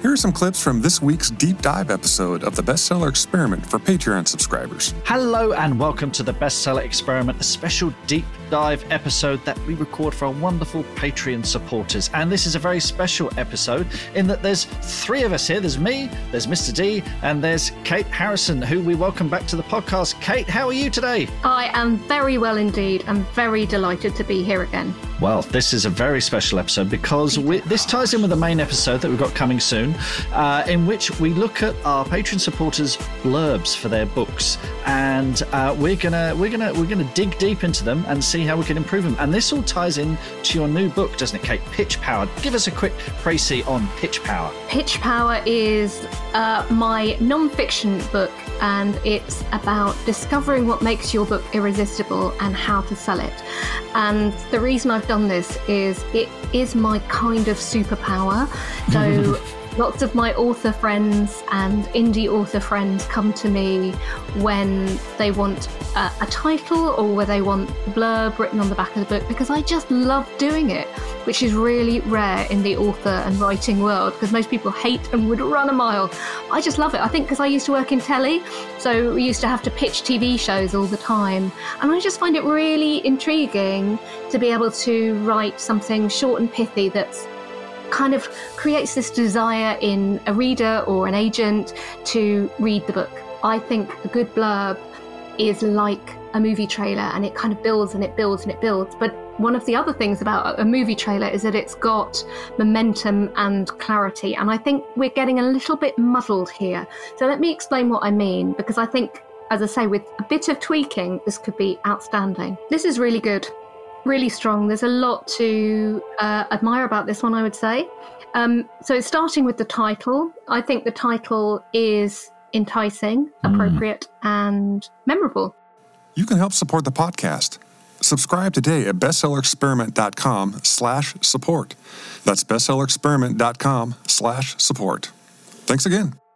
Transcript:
Here are some clips from this week's deep dive episode of the Bestseller Experiment for Patreon subscribers. Hello, and welcome to the Bestseller Experiment, a special deep dive episode that we record for our wonderful Patreon supporters. And this is a very special episode in that there's three of us here there's me, there's Mr. D, and there's Kate Harrison, who we welcome back to the podcast. Kate, how are you today? I am very well indeed. I'm very delighted to be here again. Well, this is a very special episode because we, this ties in with the main episode that we've got coming soon, uh, in which we look at our patron supporters' blurbs for their books, and uh, we're gonna we're gonna we're gonna dig deep into them and see how we can improve them. And this all ties in to your new book, doesn't it, Kate? Pitch Power. Give us a quick précis on Pitch Power. Pitch Power is uh, my non-fiction book, and it's about discovering what makes your book irresistible and how to sell it. And the reason I've done this is it is my kind of superpower. So lots of my author friends and indie author friends come to me when they want a, a title or where they want blurb written on the back of the book because I just love doing it, which is really rare in the author and writing world because most people hate and would run a mile. I just love it. I think because I used to work in telly, so we used to have to pitch TV shows all the time, and I just find it really intriguing to be able to write something short and pithy that's kind of creates this desire in a reader or an agent to read the book. I think a good blurb is like a movie trailer and it kind of builds and it builds and it builds. But one of the other things about a movie trailer is that it's got momentum and clarity. And I think we're getting a little bit muddled here. So let me explain what I mean because I think, as I say, with a bit of tweaking, this could be outstanding. This is really good really strong. There's a lot to uh, admire about this one, I would say. Um, so, starting with the title, I think the title is enticing, appropriate, mm. and memorable. You can help support the podcast. Subscribe today at bestsellerexperiment.com slash support. That's bestsellerexperiment.com slash support. Thanks again.